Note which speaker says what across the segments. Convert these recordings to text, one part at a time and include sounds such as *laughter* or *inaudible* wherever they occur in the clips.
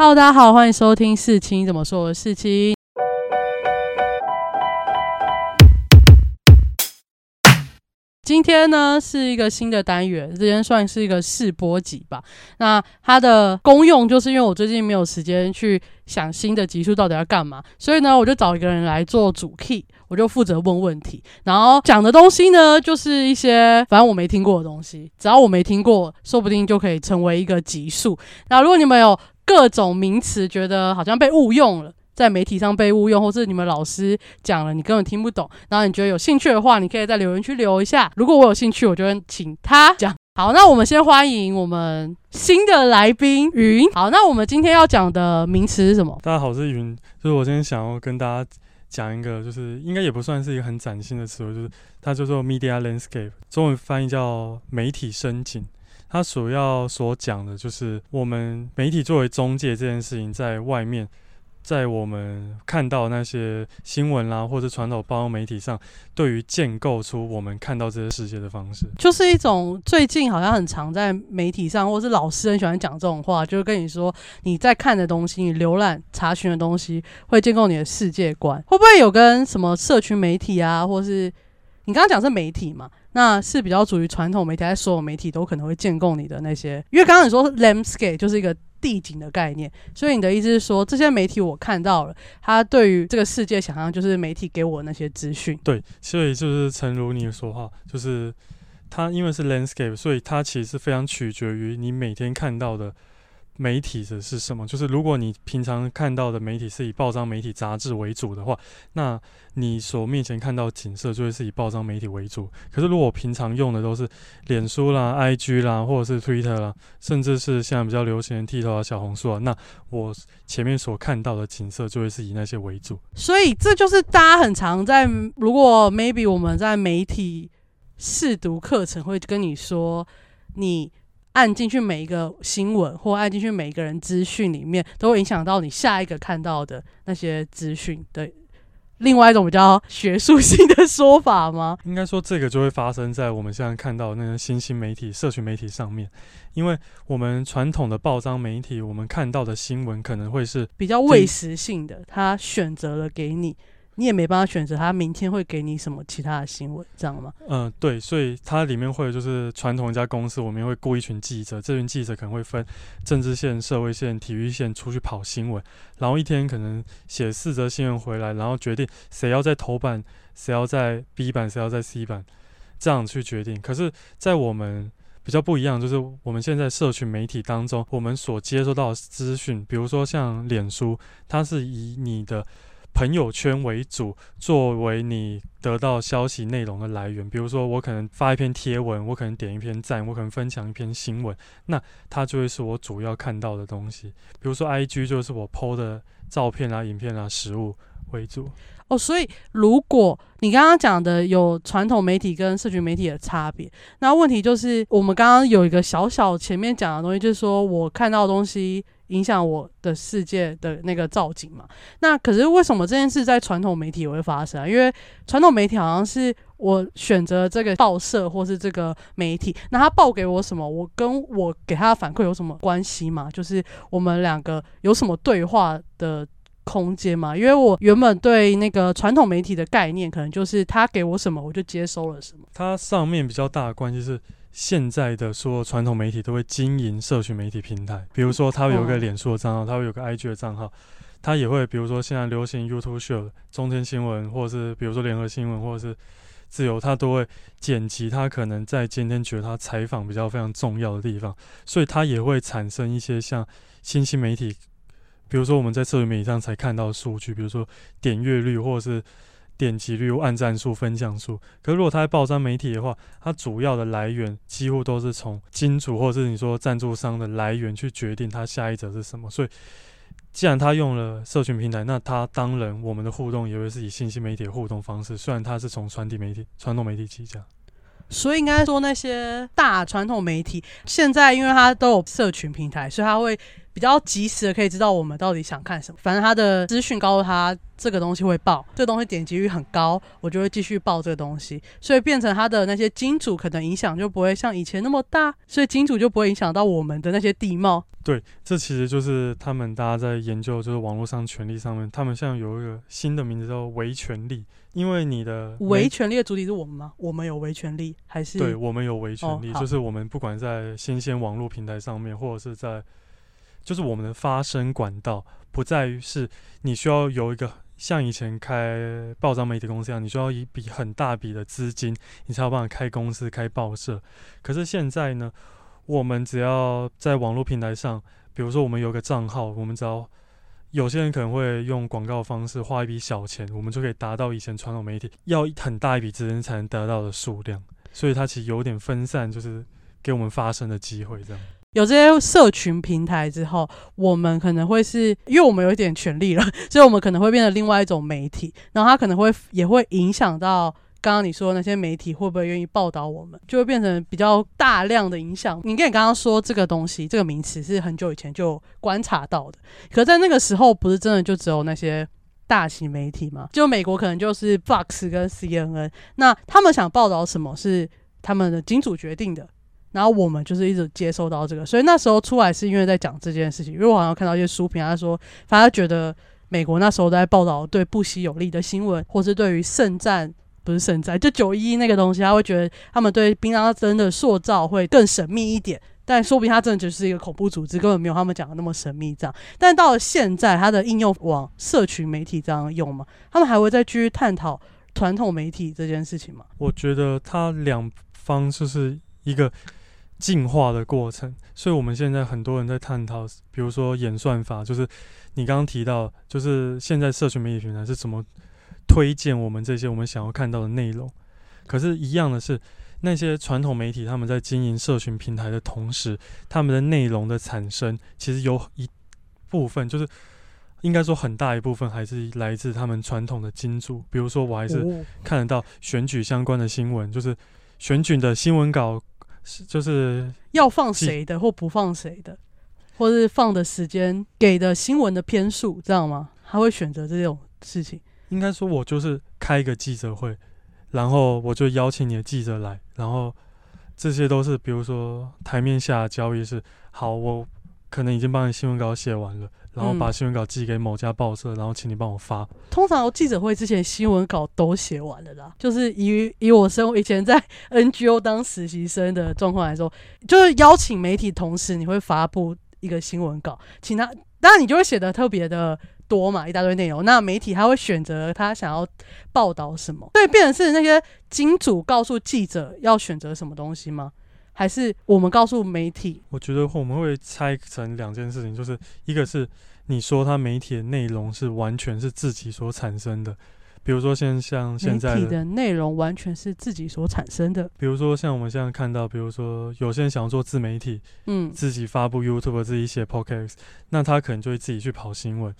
Speaker 1: Hello，大家好，欢迎收听事情怎么说我是事情。今天呢是一个新的单元，这边算是一个试播集吧。那它的功用就是因为我最近没有时间去想新的集数到底要干嘛，所以呢我就找一个人来做主 key，我就负责问问题，然后讲的东西呢就是一些反正我没听过的东西，只要我没听过，说不定就可以成为一个集数。那如果你们有各种名词觉得好像被误用了。在媒体上被误用，或是你们老师讲了你根本听不懂，然后你觉得有兴趣的话，你可以在留言区留一下。如果我有兴趣，我就会请他讲。好，那我们先欢迎我们新的来宾云。*laughs* 好，那我们今天要讲的名词是什么？
Speaker 2: 大家好，我是云。就是我今天想要跟大家讲一个，就是应该也不算是一个很崭新的词汇，就是它叫做 media landscape，中文翻译叫媒体深景。他主要所讲的就是我们媒体作为中介这件事情，在外面。在我们看到那些新闻啦，或者传统包媒体上，对于建构出我们看到这些世界的方式，
Speaker 1: 就是一种最近好像很常在媒体上，或是老师很喜欢讲这种话，就是跟你说你在看的东西，你浏览查询的东西，会建构你的世界观。会不会有跟什么社群媒体啊，或是你刚刚讲是媒体嘛？那是比较属于传统媒体，还是所有媒体都可能会建构你的那些？因为刚刚你说 landscape 就是一个。地景的概念，所以你的意思是说，这些媒体我看到了，他对于这个世界想象就是媒体给我那些资讯。
Speaker 2: 对，所以就是诚如你说话，就是它因为是 landscape，所以它其实是非常取决于你每天看到的。媒体的是什么？就是如果你平常看到的媒体是以报章、媒体、杂志为主的话，那你所面前看到景色就会是以报章、媒体为主。可是如果平常用的都是脸书啦、IG 啦，或者是 Twitter 啦，甚至是现在比较流行的 TikTok、小红书啊，那我前面所看到的景色就会是以那些为主。
Speaker 1: 所以这就是大家很常在，如果 maybe 我们在媒体试读课程会跟你说，你。按进去每一个新闻，或按进去每一个人资讯里面，都会影响到你下一个看到的那些资讯的另外一种比较学术性的说法吗？
Speaker 2: 应该说，这个就会发生在我们现在看到那些新兴媒体、社群媒体上面，因为我们传统的报章媒体，我们看到的新闻可能会是
Speaker 1: 比较喂食性的，他选择了给你。你也没办法选择他明天会给你什么其他的新闻，这样吗？
Speaker 2: 嗯，对，所以它里面会有就是传统一家公司，我们会雇一群记者，这群记者可能会分政治线、社会线、体育线出去跑新闻，然后一天可能写四则新闻回来，然后决定谁要在头版，谁要在 B 版，谁要在 C 版，这样去决定。可是，在我们比较不一样，就是我们现在社群媒体当中，我们所接收到的资讯，比如说像脸书，它是以你的。朋友圈为主，作为你得到消息内容的来源。比如说，我可能发一篇贴文，我可能点一篇赞，我可能分享一篇新闻，那它就会是我主要看到的东西。比如说，IG 就是我 PO 的照片啊、影片啊、实物为主。
Speaker 1: 哦，所以如果你刚刚讲的有传统媒体跟社群媒体的差别，那问题就是我们刚刚有一个小小前面讲的东西，就是说我看到的东西。影响我的世界的那个造景嘛？那可是为什么这件事在传统媒体也会发生啊？因为传统媒体好像是我选择这个报社或是这个媒体，那他报给我什么，我跟我给他的反馈有什么关系吗？就是我们两个有什么对话的空间吗？因为我原本对那个传统媒体的概念，可能就是他给我什么，我就接收了什么。
Speaker 2: 它上面比较大的关系是。现在的所有传统媒体都会经营社群媒体平台，比如说他有一个脸书的账号，它会有个 IG 的账号，它也会比如说现在流行 YouTube Show、中天新闻，或者是比如说联合新闻，或者是自由，他都会剪辑他可能在今天觉得他采访比较非常重要的地方，所以它也会产生一些像新兴媒体，比如说我们在社群媒体上才看到数据，比如说点阅率或者是。点击率、按赞数、分享数，可是如果他在报章媒体的话，它主要的来源几乎都是从金主或者是你说赞助商的来源去决定他下一则是什么。所以，既然他用了社群平台，那他当然我们的互动也会是以信息媒体的互动方式。虽然他是从传递媒体、传统媒体起家，
Speaker 1: 所以应该说那些大传统媒体现在，因为它都有社群平台，所以他会比较及时的可以知道我们到底想看什么。反正他的资讯告诉他。这个东西会爆，这个东西点击率很高，我就会继续爆这个东西，所以变成它的那些金主可能影响就不会像以前那么大，所以金主就不会影响到我们的那些地貌。
Speaker 2: 对，这其实就是他们大家在研究，就是网络上权力上面，他们现在有一个新的名字叫维权力，因为你的
Speaker 1: 维权利的主体是我们吗？我们有维权利还是？
Speaker 2: 对，我们有维权利，
Speaker 1: 哦
Speaker 2: 就是我们不管在新鲜网络平台上面，或者是在，就是我们的发声管道，不在于是你需要有一个像以前开报章媒体公司一样，你需要一笔很大笔的资金，你才有办法开公司、开报社。可是现在呢，我们只要在网络平台上，比如说我们有个账号，我们只要有些人可能会用广告方式花一笔小钱，我们就可以达到以前传统媒体要很大一笔资金才能得到的数量。所以它其实有点分散，就是给我们发声的机会，这样。
Speaker 1: 有这些社群平台之后，我们可能会是因为我们有一点权利了，*laughs* 所以我们可能会变成另外一种媒体，然后它可能会也会影响到刚刚你说那些媒体会不会愿意报道我们，就会变成比较大量的影响。你跟你刚刚说这个东西，这个名词是很久以前就观察到的，可在那个时候不是真的就只有那些。大型媒体嘛，就美国可能就是 Fox 跟 CNN，那他们想报道什么是他们的金主决定的，然后我们就是一直接收到这个，所以那时候出来是因为在讲这件事情，因为我好像看到一些书评，他说反正觉得美国那时候在报道对布希有利的新闻，或是对于圣战不是圣战，就九一那个东西，他会觉得他们对槟榔真的塑造会更神秘一点。但说不定他真的就是一个恐怖组织，根本没有他们讲的那么神秘这样。但到了现在，它的应用往社群媒体这样用嘛，他们还会再继续探讨传统媒体这件事情吗？
Speaker 2: 我觉得它两方就是一个进化的过程，所以我们现在很多人在探讨，比如说演算法，就是你刚刚提到，就是现在社群媒体平台是怎么推荐我们这些我们想要看到的内容。可是，一样的是，那些传统媒体他们在经营社群平台的同时，他们的内容的产生，其实有一部分就是。应该说很大一部分还是来自他们传统的金主，比如说我还是
Speaker 1: 哦
Speaker 2: 看得到选举相关的新闻，就是选举的新闻稿，是就是
Speaker 1: 要放谁的或不放谁的，或是放的时间给的新闻的篇数，知道吗？他会选择这种事情。
Speaker 2: 应该说我就是开一个记者会，然后我就邀请你的记者来，然后这些都是比如说台面下的交易是，好，我可能已经帮你新闻稿写完了，然后把
Speaker 1: 嗯
Speaker 2: 新闻稿寄给某家报社，然后请你帮我发。
Speaker 1: 通常记者会之前新闻稿都写完了啦，就是以以我生以前在 *laughs* NGO 当实习生的状况来说，就是邀请媒体同时你会发布一个新闻稿，请他，当然你就会写的特别的多嘛，一大堆内容。那媒体他会选择他想要报道什么，对，变成是那些金主告诉记者要选择什么东西吗？还是我们告诉媒体？
Speaker 2: 我觉得我们会拆成两件事情，就是一个是你说他媒体的内容是完全是自己所产生的，比如说现像现在的，
Speaker 1: 体的内容完全是自己所产生的。
Speaker 2: 比如说像我们现在看到，比如说有些人想要做自媒体，
Speaker 1: 嗯
Speaker 2: 自己发布 YouTube，自己写 Podcast，那他可能就会自己去跑新闻。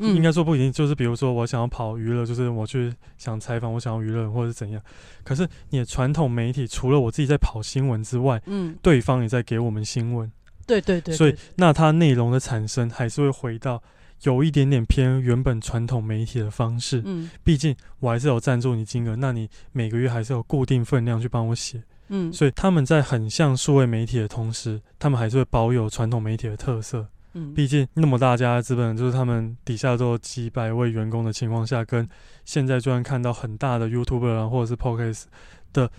Speaker 1: 嗯，
Speaker 2: 应该说不一定，就是比如说我想要跑娱乐，就是我去想采访，我想要娱乐或者是怎样。可是你的传统媒体，除了我自己在跑新闻之外，
Speaker 1: 嗯，
Speaker 2: 对方也在给我们新闻，
Speaker 1: 对对对，
Speaker 2: 所以那它内容的产生还是会回到有一点点偏原本传统媒体的方式。
Speaker 1: 嗯
Speaker 2: 毕竟我还是有赞助你金额，那你每个月还是有固定分量去帮我写。
Speaker 1: 嗯
Speaker 2: 所以他们在很像数位媒体的同时，他们还是会保有传统媒体的特色。
Speaker 1: 嗯，
Speaker 2: 毕竟那么大家的资本，就是他们底下都有几百位员工的情况下，跟现在就算看到很大的 YouTuber 啊，或者是 Podcast 的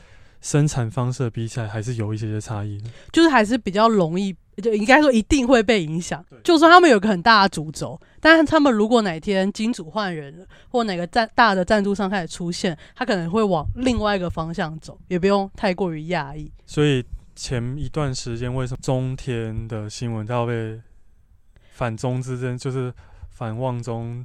Speaker 2: 生产方式比起来，还是有一些些差异的。
Speaker 1: 就是还是比较容易，就应该说一定会被影响。就算他们有个很大的主轴，但是他们如果哪天金主换人了，或哪个赞大的赞助商开始出现，他可能会往另外一个方向走，也不用太过于讶异。
Speaker 2: 所以前一段时间，为什么中天的新闻它要被反中之争，就是反望中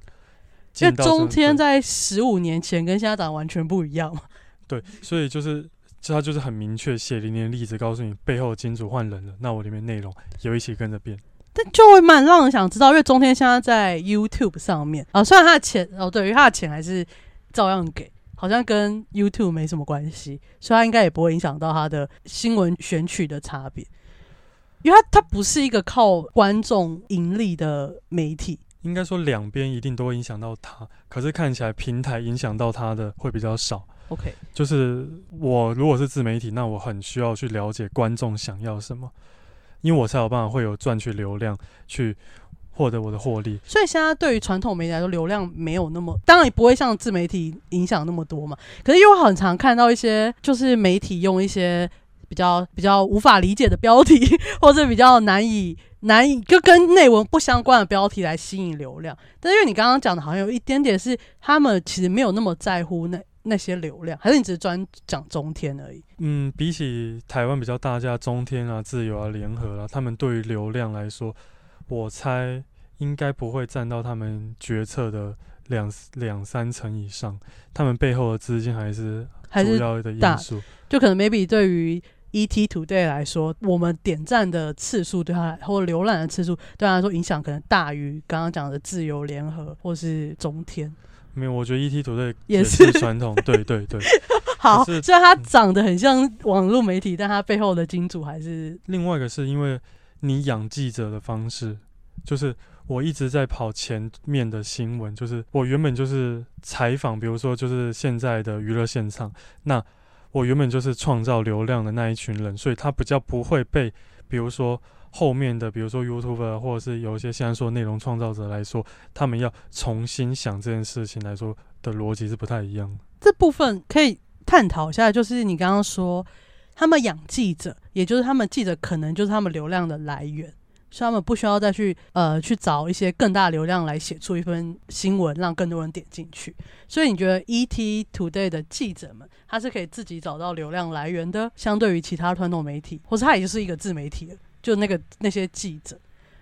Speaker 1: 因为中天在十五年前跟现在长得完全不一样嘛。*laughs*
Speaker 2: 对，所以就是就他就是很明确血淋淋的例子，告诉你背后的金主换人了，那我里面内容也会一起跟着变。
Speaker 1: 但就会蛮让人想知道，因为中天现在在 YouTube 上面啊，虽然他的钱哦，对于他的钱还是照样给，好像跟 YouTube 没什么关系，所以他应该也不会影响到他的新闻选取的差别，因为它它不是一个靠观众盈利的媒体，
Speaker 2: 应该说两边一定都会影响到它，可是看起来平台影响到它的会比较少。
Speaker 1: OK，
Speaker 2: 就是我如果是自媒体，那我很需要去了解观众想要什么，因为我才有办法会有赚取流量去获得我的获利。
Speaker 1: 所以现在对于传统媒体来说，流量没有那么，当然也不会像自媒体影响那么多嘛。可是因为我很常看到一些，就是媒体用一些比较比较无法理解的标题，*laughs* 或者比较难以难以就跟内文不相关的标题来吸引流量。但是因为你刚刚讲的，好像有一点点是他们其实没有那么在乎那那些流量，还是你只是专讲中天而已？
Speaker 2: 嗯，比起台湾比较大家中天啊、自由啊、联合啊，他们对于流量来说，我猜应该不会占到他们决策的两两三成以上。他们背后的资金还是主要的因素。
Speaker 1: 就可能 maybe 对于 ET Today 来说，我们点赞的次数对他来或浏览的次数对他来说影响可能大于刚刚讲的自由联合或是中天。
Speaker 2: 没有，我觉得 ET 团队
Speaker 1: 也
Speaker 2: 是
Speaker 1: 是
Speaker 2: 传统，*laughs* 对对对。
Speaker 1: 好，虽然它长得很像网络媒体，但它背后的金主还是
Speaker 2: 另外一个是因为你养记者的方式，就是我一直在跑前面的新闻，就是我原本就是采访，比如说就是现在的娱乐现场，那我原本就是创造流量的那一群人，所以他比较不会被，比如说后面的，比如说 YouTube 或者是有一些现在说内容创造者来说，他们要重新想这件事情来说的逻辑是不太一样。
Speaker 1: 这部分可以探讨一下。就是你刚刚说他们养记者，也就是他们记者可能就是他们流量的来源。所以他们不需要再去呃去找一些更大流量来写出一份新闻，让更多人点进去。所以你觉得 ET Today 的记者们，他是可以自己找到流量来源的，相对于其他传统媒体，或是他也就是一个自媒体了，就那个那些记者，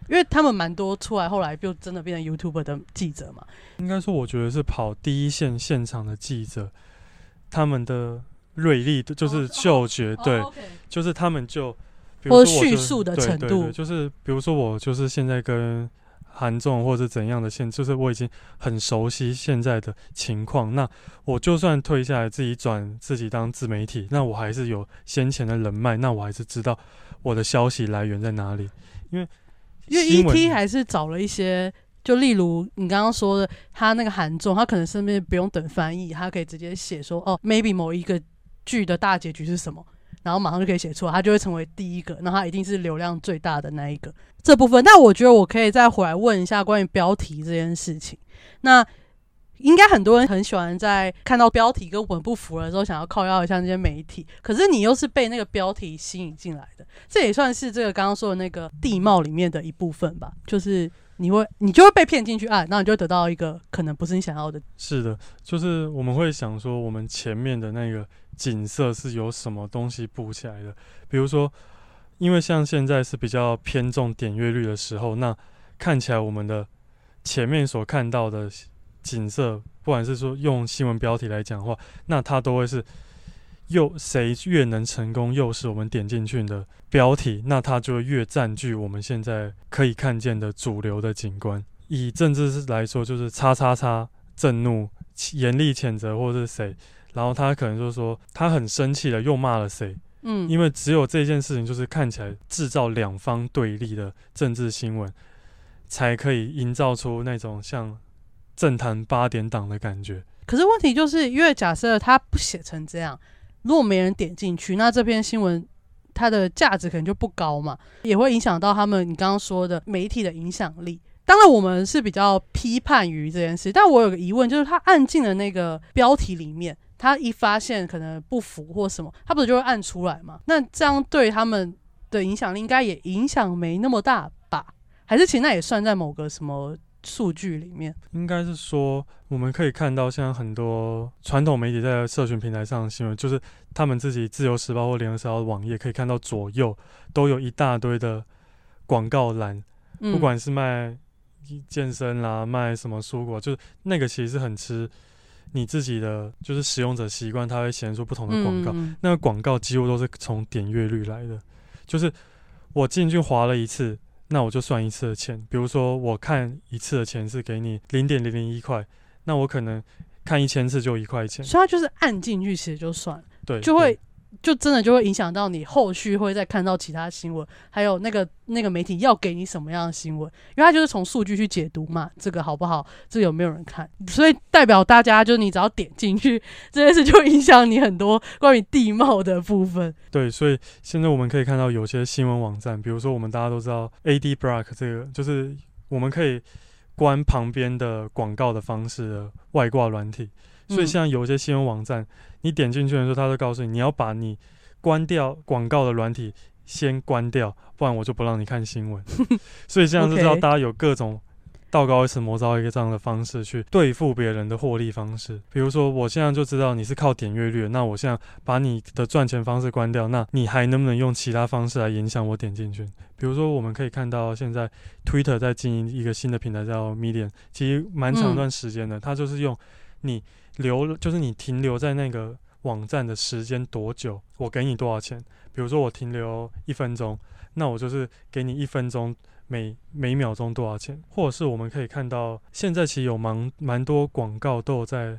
Speaker 1: 因为他们蛮多出来后来就真的变成 YouTuber 的记者嘛。
Speaker 2: 应该说，我觉得是跑第一线现场的记者，他们的锐利就是嗅觉，对，就是他们就，比
Speaker 1: 或叙述的程度
Speaker 2: 就是比如说我就是现在跟韩总或者怎样的现，就是我已经很熟悉现在的情况，那我就算退下来自己转自己当自媒体，那我还是有先前的人脉，那我还是知道我的消息来源在哪里，因为
Speaker 1: 因为 ET 还是找了一些，就例如你刚刚说的，他那个韩综，他可能身边不用等翻译，他可以直接写说，哦，maybe 某一个剧的大结局是什么，然后马上就可以写出来，他就会成为第一个，那他一定是流量最大的那一个这部分。但我觉得我可以再回来问一下关于标题这件事情，那。应该很多人很喜欢在看到标题跟文不符的时候，想要靠要一下那些媒体。可是你又是被那个标题吸引进来的，这也算是这个刚刚说的那个地貌里面的一部分吧。就是你会，你就会被骗进去啊，然后你就得到一个可能不是你想要的。
Speaker 2: 是的，就是我们会想说，我们前面的那个景色是有什么东西布起来的，比如说，因为像现在是比较偏重点阅率的时候，那看起来我们的前面所看到的景色，不管是说用新闻标题来讲的话，那它都会是又谁越能成功诱使我们点进去的标题，那它就越占据我们现在可以看见的主流的景观。以政治来说，就是叉叉叉震怒、严厉谴责或者是谁，然后他可能就说他很生气了，又骂了谁。
Speaker 1: 嗯，
Speaker 2: 因为只有这件事情，就是看起来制造两方对立的政治新闻，才可以营造出那种像政坛八点档的感觉。
Speaker 1: 可是问题就是，因为假设他不写成这样，如果没人点进去，那这篇新闻它的价值可能就不高嘛，也会影响到他们你刚刚说的媒体的影响力。当然，我们是比较批判于这件事，但我有个疑问，就是他按进了那个标题里面，他一发现可能不符或什么，他不是就会按出来吗？那这样对他们的影响力应该也影响没那么大吧？还是其实那也算在某个什么数据里面？
Speaker 2: 应该是说，我们可以看到，现在很多传统媒体在社群平台上的新闻，就是他们自己《自由时报》或《联合时报》的网页，可以看到左右都有一大堆的广告栏，
Speaker 1: 嗯，
Speaker 2: 不管是卖健身啦，卖什么蔬果，就是那个其实是很吃你自己的，就是使用者习惯，它会显示出不同的广告。
Speaker 1: 嗯
Speaker 2: 那个广告几乎都是从点阅率来的，就是我进去划了一次，那我就算一次的钱。比如说我看一次的钱是给你零点零零一块，那我可能看一千次就一块钱。
Speaker 1: 所以它就是按进去，其实就算了，
Speaker 2: 对，
Speaker 1: 就会
Speaker 2: 对
Speaker 1: 就真的就会影响到你后续会再看到其他新闻，还有那个那个媒体要给你什么样的新闻，因为它就是从数据去解读嘛，这个好不好？这有没有人看？所以代表大家就是你只要点进去，这件事就影响你很多关于地貌的部分。
Speaker 2: 对，所以现在我们可以看到有些新闻网站，比如说我们大家都知道 Ad Block 这个，就是我们可以关旁边的广告的方式的外挂软体。所以像有一些新闻网站，你点进去的时候，他就告诉你，你要把你关掉广告的软体先关掉，不然我就不让你看新闻。*laughs* 所以这样就知道大家有各种道高一尺魔高一个这样的方式去对付别人的获利方式。比如说，我现在就知道你是靠点阅率，那我现在把你的赚钱方式关掉，那你还能不能用其他方式来影响我点进去？比如说，我们可以看到现在 Twitter 在经营一个新的平台叫 Medium，其实蛮长一段时间的，它就是用你。留就是你停留在那个网站的时间多久，我给你多少钱。比如说我停留一分钟，那我就是给你一分钟每每秒钟多少钱。或者是我们可以看到，现在其实有蛮蛮多广告都有在，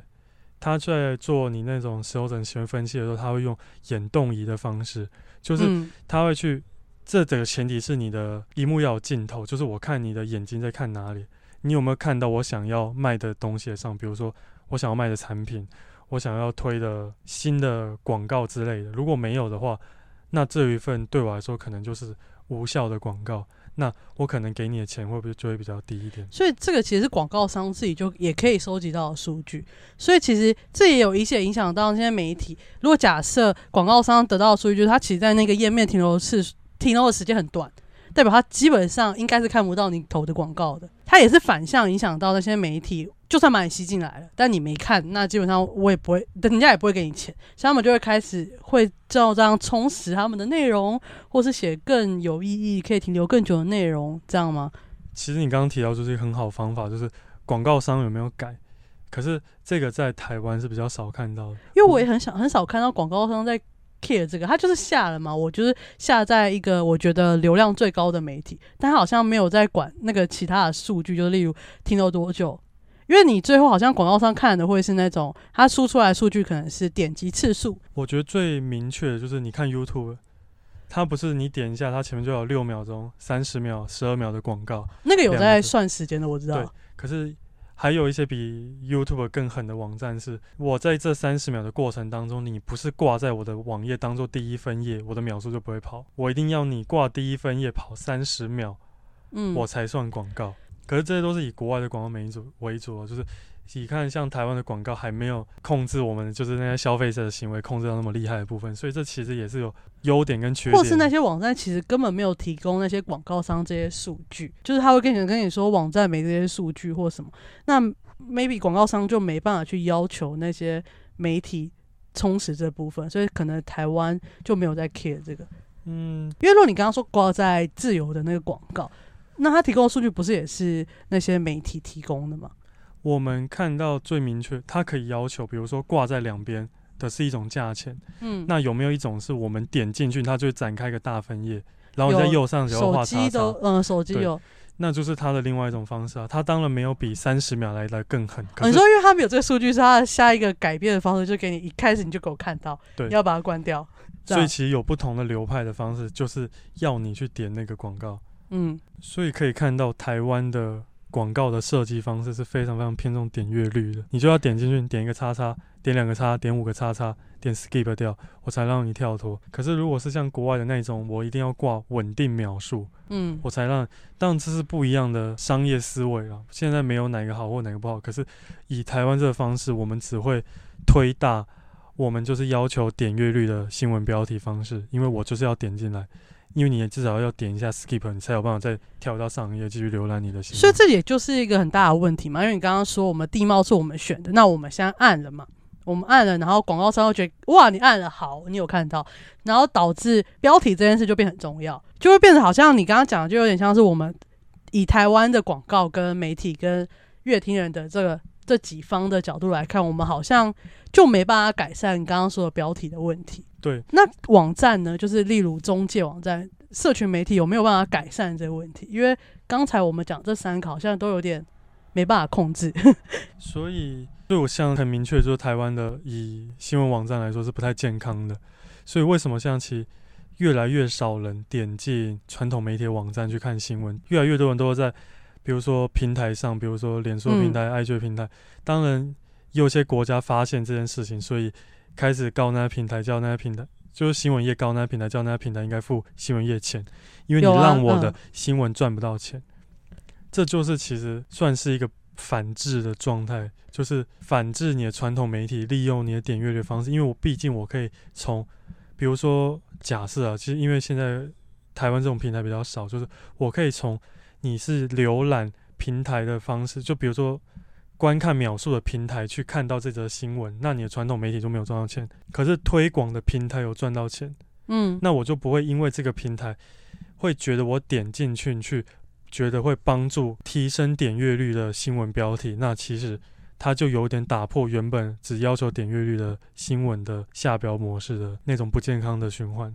Speaker 2: 他在做你那种使用者行为分析的时候，他会用眼动仪的方式，就是他会去，这整个前提是你的荧幕要有镜头，就是我看你的眼睛在看哪里，你有没有看到我想要卖的东西上，比如说。我想要卖的产品，我想要推的新的广告之类的，如果没有的话，那这一份对我来说可能就是无效的广告。那我可能给你的钱会不会就会比较低一点？
Speaker 1: 所以这个其实是广告商自己就也可以收集到的数据。所以其实这也有一些影响到那些媒体。如果假设广告商得到的数据，就是他其实在那个页面停留次停留的时间很短。代表他基本上应该是看不到你投的广告的，他也是反向影响到那些媒体，就算把你吸进来了，但你没看，那基本上我也不会，人家也不会给你钱，所以他们就会开始会照这样充实他们的内容，或是写更有意义、可以停留更久的内容，这样吗？
Speaker 2: 其实你刚刚提到就是一个很好方法，就是广告商有没有改？可是这个在台湾是比较少看到的，
Speaker 1: 因为我也很想很少看到广告商在。Care 这个，他就是下了嘛，我就是下在一个我觉得流量最高的媒体，但他好像没有在管那个其他的数据，就例如停留多久，因为你最后好像广告上看的会是那种，它输出来数据可能是点击次数。
Speaker 2: 我觉得最明确的就是你看 YouTube，它不是你点一下，它前面就有六秒钟、三十秒、十二秒的广告，
Speaker 1: 那个有在算时间的，我知道。
Speaker 2: 对，可是。还有一些比 YouTube 更狠的网站，是我在这三十秒的过程当中，你不是挂在我的网页当做第一分页，我的秒数就不会跑。我一定要你挂第一分页跑三十秒，嗯，我才算广告。可是这些都是以国外的广告媒主为主，就是。你看，像台湾的广告还没有控制我们，就是那些消费者的行为控制到那么厉害的部分，所以这其实也是有优点跟缺点。
Speaker 1: 或是那些网站其实根本没有提供那些广告商这些数据，就是他会跟你跟你说网站没这些数据或什么，那 maybe 广告商就没办法去要求那些媒体充实这部分，所以可能台湾就没有在 care 这个。嗯，因为如果你刚刚说挂在自由的那个广告，那他提供的数据不是也是那些媒体提供的吗？
Speaker 2: 我们看到最明确，它可以要求，比如说挂在两边的是一种价钱。嗯，那有没有一种是我们点进去，它就展开一个大分页，然后在右上角画叉叉？
Speaker 1: 嗯，手机有，
Speaker 2: 那就是它的另外一种方式啊。它当然没有比三十秒来的更狠。
Speaker 1: 你说，因为它没有这个数据，是它下一个改变的方式，就给你一开始你就给我看到，
Speaker 2: 对，
Speaker 1: 你要把它关掉。
Speaker 2: 所以其实有不同的流派的方式，就是要你去点那个广告。嗯，所以可以看到台湾的。广告的设计方式是非常非常偏重点阅率的，你就要点进去，点一个叉叉，点两个叉，点五个叉叉，点 skip 掉，我才让你跳脱。可是如果是像国外的那种，我一定要挂稳定秒数，嗯，我才让。当然这是不一样的商业思维啊。现在没有哪个好或哪个不好，可是以台湾这个方式，我们只会推大，我们就是要求点阅率的新闻标题方式，因为我就是要点进来。因为你也至少要点一下 skip，你才有办法再跳到上一页继续浏览你的。
Speaker 1: 所以这也就是一个很大的问题嘛。因为你刚刚说我们地貌是我们选的，那我们现在按了嘛？我们按了，然后广告商会觉得哇，你按了好，你有看到，然后导致标题这件事就变很重要，就会变得好像你刚刚讲的，就有点像是我们以台湾的广告跟媒体跟乐听人的这个这几方的角度来看，我们好像就没办法改善你刚刚说的标题的问题。
Speaker 2: 对，
Speaker 1: 那网站呢？就是例如中介网站、社群媒体有没有办法改善这个问题？因为刚才我们讲这三个好像都有点没办法控制。*laughs*
Speaker 2: 所以，对我像很明确，就是台湾的以新闻网站来说是不太健康的。所以为什么像其实越来越少人点进传统媒体网站去看新闻，越来越多人都在比如说平台上，比如说脸书平台、IG 平台，当然有些国家发现这件事情，所以开始告那平台，叫那平台。就是新闻业告那平台叫那平台应该付新闻业钱，因为你让我的新闻赚不到钱，这就是其实算是一个反制的状态，就是反制你的传统媒体利用你的点阅率方式，因为我毕竟我可以从，比如说假设啊，其实因为现在台湾这种平台比较少，就是我可以从你是浏览平台的方式，就比如说。观看秒数的平台去看到这则新闻，那你的传统媒体就没有赚到钱。可是推广的平台有赚到钱，
Speaker 1: 嗯，
Speaker 2: 那我就不会因为这个平台会觉得我点进去去觉得会帮助提升点阅率的新闻标题，那其实它就有点打破原本只要求点阅率的新闻的下标模式的那种不健康的循环。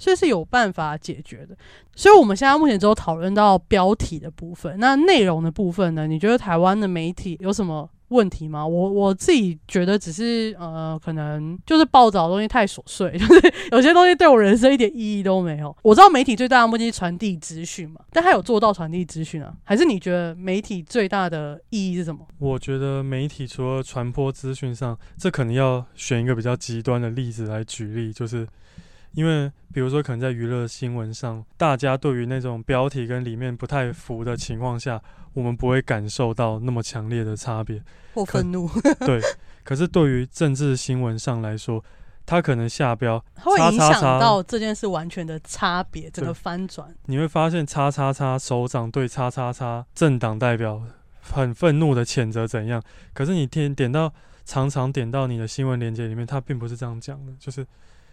Speaker 1: 所以是有办法解决的，所以我们现在目前只有讨论到标题的部分，那内容的部分呢？你觉得台湾的媒体有什么问题吗？我我自己觉得只是呃，可能就是报道的东西太琐碎，*laughs* 就是有些东西对我人生一点意义都没有。我知道媒体最大的目的是传递资讯嘛，但他有做到传递资讯啊？还是你觉得媒体最大的意义是什么？
Speaker 2: 我觉得媒体除了传播资讯上，这可能要选一个比较极端的例子来举例，就是。因为，比如说，可能在娱乐新闻上，大家对于那种标题跟里面不太符的情况下，我们不会感受到那么强烈的差别
Speaker 1: 或愤怒。*laughs*
Speaker 2: 对，可是对于政治新闻上来说，它可能下标，
Speaker 1: 它会影响到这件事完全的差别，整个翻转。
Speaker 2: 你会发现，叉叉叉首长对叉叉叉政党代表很愤怒的谴责怎样？可是你点点到，常常点到你的新闻链接里面，它并不是这样讲的，就是。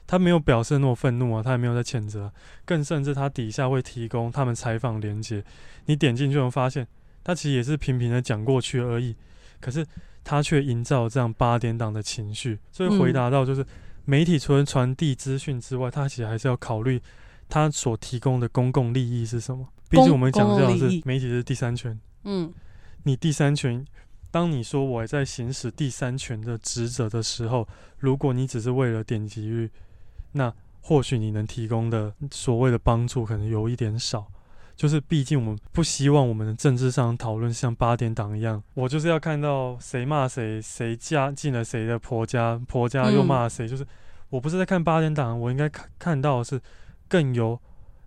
Speaker 2: 他没有表示那么愤怒啊，他也没有在谴责，更甚至他底下会提供他们采访连接，你点进去能发现，他其实也是平平的讲过去而已，可是他却营造这样八点档的情绪，所以回答到就是媒体除了传递资讯之外，他其实还是要考虑他所提供的公共利益是什么。毕竟我们讲的是媒体是第三权，
Speaker 1: 嗯，
Speaker 2: 你第三权，当你说我在行使第三权的职责的时候，如果你只是为了点击率。那或许你能提供的所谓的帮助可能有一点少，就是毕竟我们不希望我们的政治上讨论像八点档一样，我就是要看到谁骂谁，谁家进了谁的婆家，婆家又骂谁，就是我不是在看八点档，我应该看看到是更有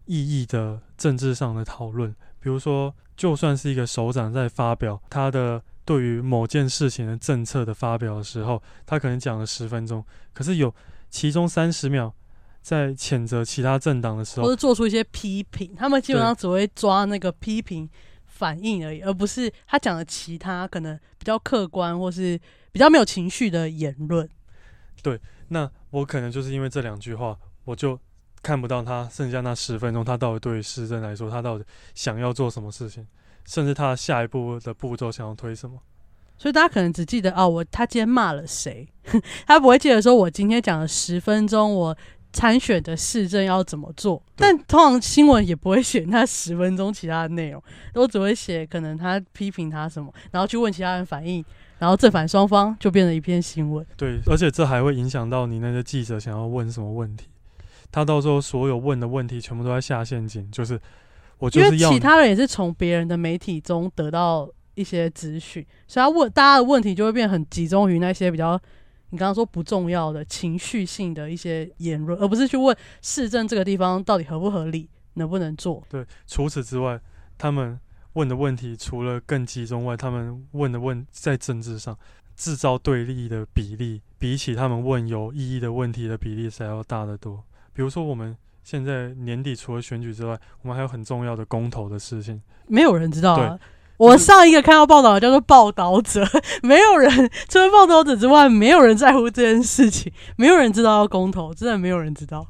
Speaker 2: 意义的政治上的讨论。比如说，就算是一个首长在发表他的对于某件事情的政策的发表的时候，他可能讲了十分钟，可是有其中三十秒。在谴责其他政党的时候，
Speaker 1: 或者做出一些批评，他们基本上只会抓那个批评反应而已，而不是他讲的其他可能比较客观或是比较没有情绪的言论。
Speaker 2: 对，那我可能就是因为这两句话，我就看不到他剩下那十分钟，他到底对于市政来说，他到底想要做什么事情，甚至他下一步的步骤想要推什么。
Speaker 1: 所以大家可能只记得哦，我他今天骂了谁，*laughs* 他不会记得说我今天讲了十分钟我。参选的市政要怎么做？但通常新闻也不会写那十分钟其他的内容，都只会写可能他批评他什么，然后去问其他人反应，然后正反双方就变成一篇新闻。
Speaker 2: 对，而且这还会影响到你那些记者想要问什么问题，他到时候所有问的问题全部都在下陷阱，就是我就是
Speaker 1: 要。因为其他人也是从别人的媒体中得到一些资讯，所以他问大家的问题就会变很集中于那些比较。你刚刚说不重要的情绪性的一些言论，而不是去问市政这个地方到底合不合理，能不能做？
Speaker 2: 对，除此之外，他们问的问题除了更集中外，他们问的问在政治上制造对立的比例，比起他们问有意义的问题的比例是要大得多。比如说，我们现在年底除了选举之外，我们还有很重要的公投的事情，
Speaker 1: 没有人知道啊。我上一个看到报道叫做报道者，没有人除了报道者之外，没有人在乎这件事情，没有人知道要公投，真的没有人知道。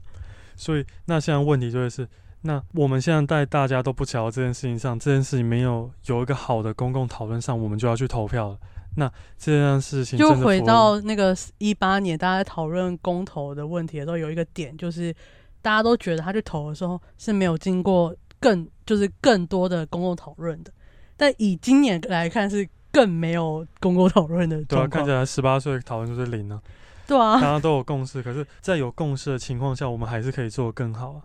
Speaker 2: 所以，那现在问题就是，那我们现在在大家都不瞧这件事情上，这件事情没有有一个好的公共讨论上，我们就要去投票了。那这件事情
Speaker 1: 就回到那个一八年大家讨论公投的问题的时候，有一个点就是大家都觉得他去投的时候是没有经过更就是更多的公共讨论的。但以今年来看，是更没有公共讨论的。
Speaker 2: 对啊，看起来十八岁讨论就是零了。
Speaker 1: 对啊
Speaker 2: 大，家都有共识。可是，在有共识的情况下，我们还是可以做得更好啊。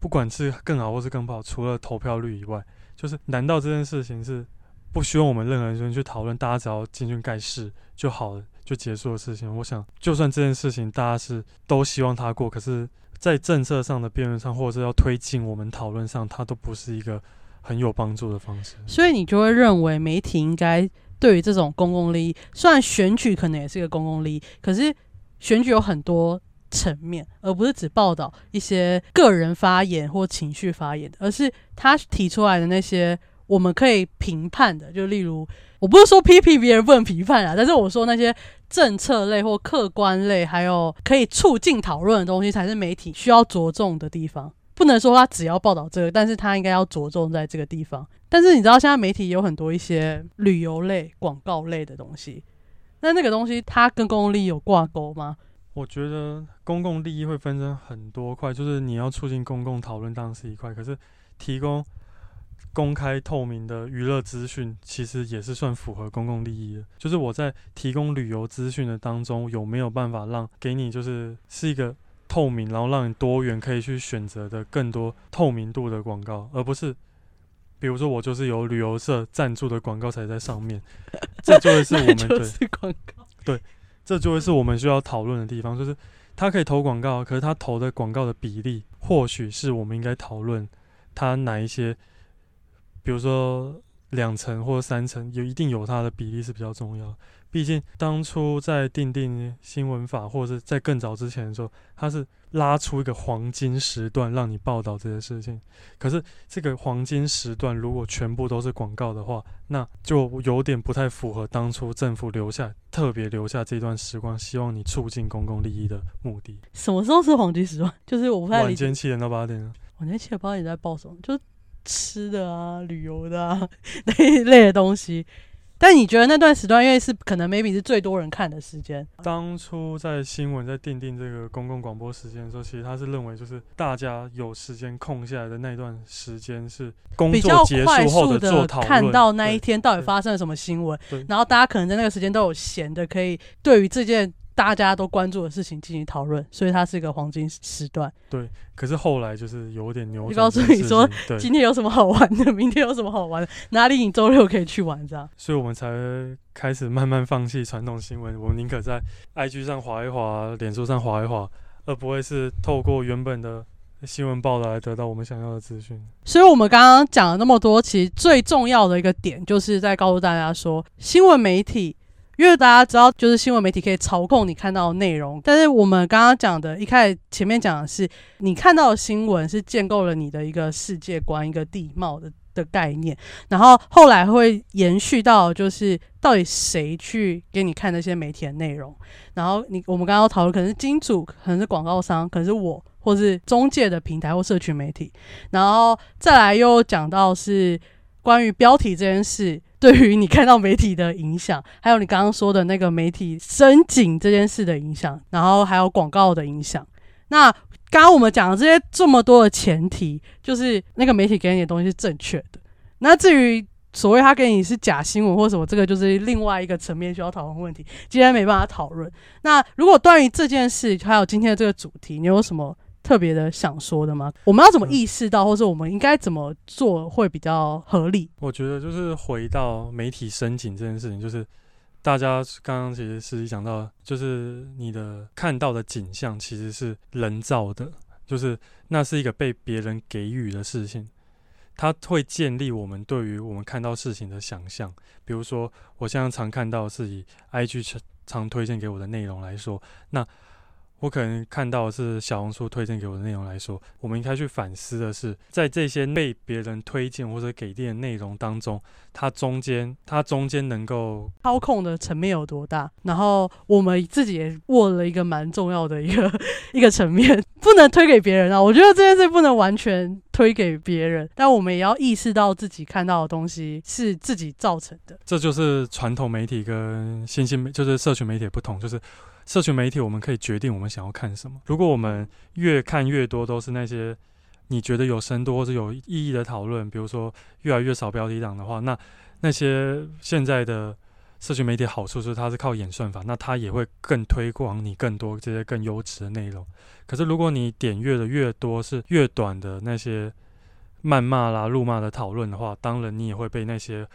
Speaker 2: 不管是更好或是更不好，除了投票率以外，就是难道这件事情是不需要我们任何人去讨论，大家只要进去盖世就好了，就结束的事情？我想，就算这件事情大家是都希望它过，可是，在政策上的辩论上，或者是要推进我们讨论上，它都不是一个很有帮助的方式。
Speaker 1: 所以你就会认为媒体应该对于这种公共利益，虽然选举可能也是一个公共利益，可是选举有很多层面，而不是只报道一些个人发言或情绪发言的，而是他提出来的那些我们可以评判的，就例如，我不是说批评别人不能批判啊，但是我说那些政策类或客观类，还有可以促进讨论的东西，才是媒体需要着重的地方。不能说他只要报道这个，但是他应该要着重在这个地方。但是你知道，现在媒体有很多一些旅游类、广告类的东西，那那个东西它跟公共利益有挂钩吗？
Speaker 2: 我觉得公共利益会分成很多块，就是你要促进公共讨论当然是一块，可是提供公开透明的娱乐资讯，其实也是算符合公共利益的。就是我在提供旅游资讯的当中，有没有办法让给你就是是一个透明，然后让你多元可以去选择的更多透明度的广告，而不是比如说我就是有旅游社赞助的广告才在上面，*laughs* 这就会是我
Speaker 1: 那
Speaker 2: 们对。
Speaker 1: 就是广告。
Speaker 2: 这就会是我们需要讨论的地方，就是他可以投广告，可是他投的广告的比例，或许是我们应该讨论他哪一些，比如说两层或三层，有一定有它的比例是比较重要的。毕竟当初在定定新闻法，或者是在更早之前的时候，它是拉出一个黄金时段让你报道这些事情。可是这个黄金时段如果全部都是广告的话，那就有点不太符合当初政府留下特别留下这段时光，希望你促进公共利益的目的。
Speaker 1: 什么时候是黄金时段？*laughs* 就是我不太。
Speaker 2: 晚间七点到八点啊，
Speaker 1: 晚间七点八点在报什么？就吃的啊、旅游的啊 *laughs* 那一类的东西。但你觉得那段时段，因为是可能 maybe 是最多人看的时间，
Speaker 2: 当初在新闻在定定这个公共广播时间的时候，其实他是认为就是大家有时间空下来的那段时间是工
Speaker 1: 比
Speaker 2: 结
Speaker 1: 快
Speaker 2: 束后
Speaker 1: 速的
Speaker 2: 的做讨论，
Speaker 1: 看到那一天到底
Speaker 2: 对。
Speaker 1: 发生了什么新闻，然后大家可能在那个时间都有闲的，可以对于这件大家都关注的事情进行讨论，所以它是一个黄金时段。
Speaker 2: 对可是后来就是有点扭转
Speaker 1: 就告诉你说今天有什么好玩的，明天有什么好玩的，*laughs* 哪里你周六可以去玩，这样。
Speaker 2: 所以我们才开始慢慢放弃传统新闻，我们宁可在 IG 上划一划，脸书上划一划，而不会是透过原本的新闻报道来得到我们想要的资讯。
Speaker 1: 所以，我们刚刚讲了那么多，其实最重要的一个点，就是在告诉大家说，新闻媒体，因为大家知道，就是新闻媒体可以操控你看到的内容，但是我们刚刚讲的，一开始前面讲的是，你看到的新闻是建构了你的一个世界观、一个地貌的的概念，然后后来会延续到，就是到底谁去给你看那些媒体的内容，然后你我们刚刚讨论，可能是金主，可能是广告商，可能是我。或是中介的平台或社群媒体，然后再来又讲到是关于标题这件事对于你看到媒体的影响，还有你刚刚说的那个媒体深井这件事的影响，然后还有广告的影响。那刚刚我们讲的这些这么多的前提，就是那个媒体给你的东西是正确的。那至于所谓他给你是假新闻或什么，这个就是另外一个层面需要讨论问题，今天没办法讨论。那如果关于这件事，还有今天的这个主题，你有什么特别的想说的吗？我们要怎么意识到，或者我们应该怎么做会比较合理？
Speaker 2: 我觉得就是回到媒体申请这件事情，就是大家刚刚其实是讲到，就是你的看到的景象其实是人造的，就是那是一个被别人给予的事情，它会建立我们对于我们看到事情的想象。比如说，我现在常看到的是以 IG 常常推荐给我的内容来说，那我可能看到是小红书推荐给我的内容来说，我们应该去反思的是，在这些被别人推荐或者给定的内容当中，它中间它中间能够
Speaker 1: 操控的层面有多大？然后我们自己也握了一个蛮重要的一个 *laughs* 一个层面，不能推给别人啊。我觉得这件事不能完全推给别人，但我们也要意识到自己看到的东西是自己造成的。
Speaker 2: 这就是传统媒体跟新兴媒，就是社群媒体的不同，就是社群媒体我们可以决定我们想要看什么。如果我们越看越多都是那些你觉得有深度或者有意义的讨论，比如说越来越少标题党的话，那那些现在的社群媒体好处是它是靠演算法，那它也会更推广你更多这些更优质的内容。可是如果你点阅的越多，是越短的那些谩骂啦、辱骂的讨论的话，当然你也会被那些。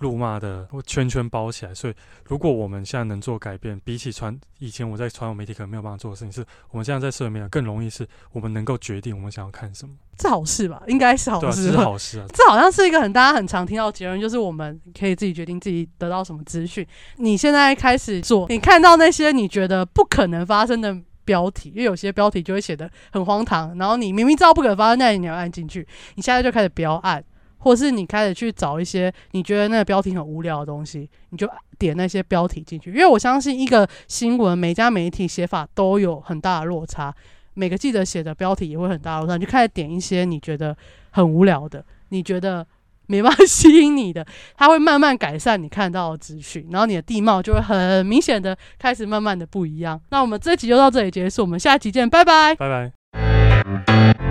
Speaker 2: 辱骂的圈圈包起来，所以如果我们现在能做改变，比起传以前我在传统媒体可能没有办法做的事情，是我们现在在社媒更容易，是我们能够决定我们想要看什么。
Speaker 1: 这好事吧？应该是好事，
Speaker 2: 是好事啊。
Speaker 1: 这好像是一个很大家很常听到的结论，就是我们可以自己决定自己得到什么资讯。你现在开始做，你看到那些你觉得不可能发生的标题，因为有些标题就会写的很荒唐，然后你明明知道不可能发生，那你要按进去，你现在就开始不要按。或是你开始去找一些你觉得那个标题很无聊的东西，你就点那些标题进去。因为我相信一个新闻，每家媒体写法都有很大的落差，每个记者写的标题也会很大落差。你就开始点一些你觉得很无聊的，你觉得没办法吸引你的，它会慢慢改善你看到的资讯，然后你的地貌就会很明显的开始慢慢的不一样。那我们这集就到这里结束，我们下期见，拜拜，
Speaker 2: 拜拜。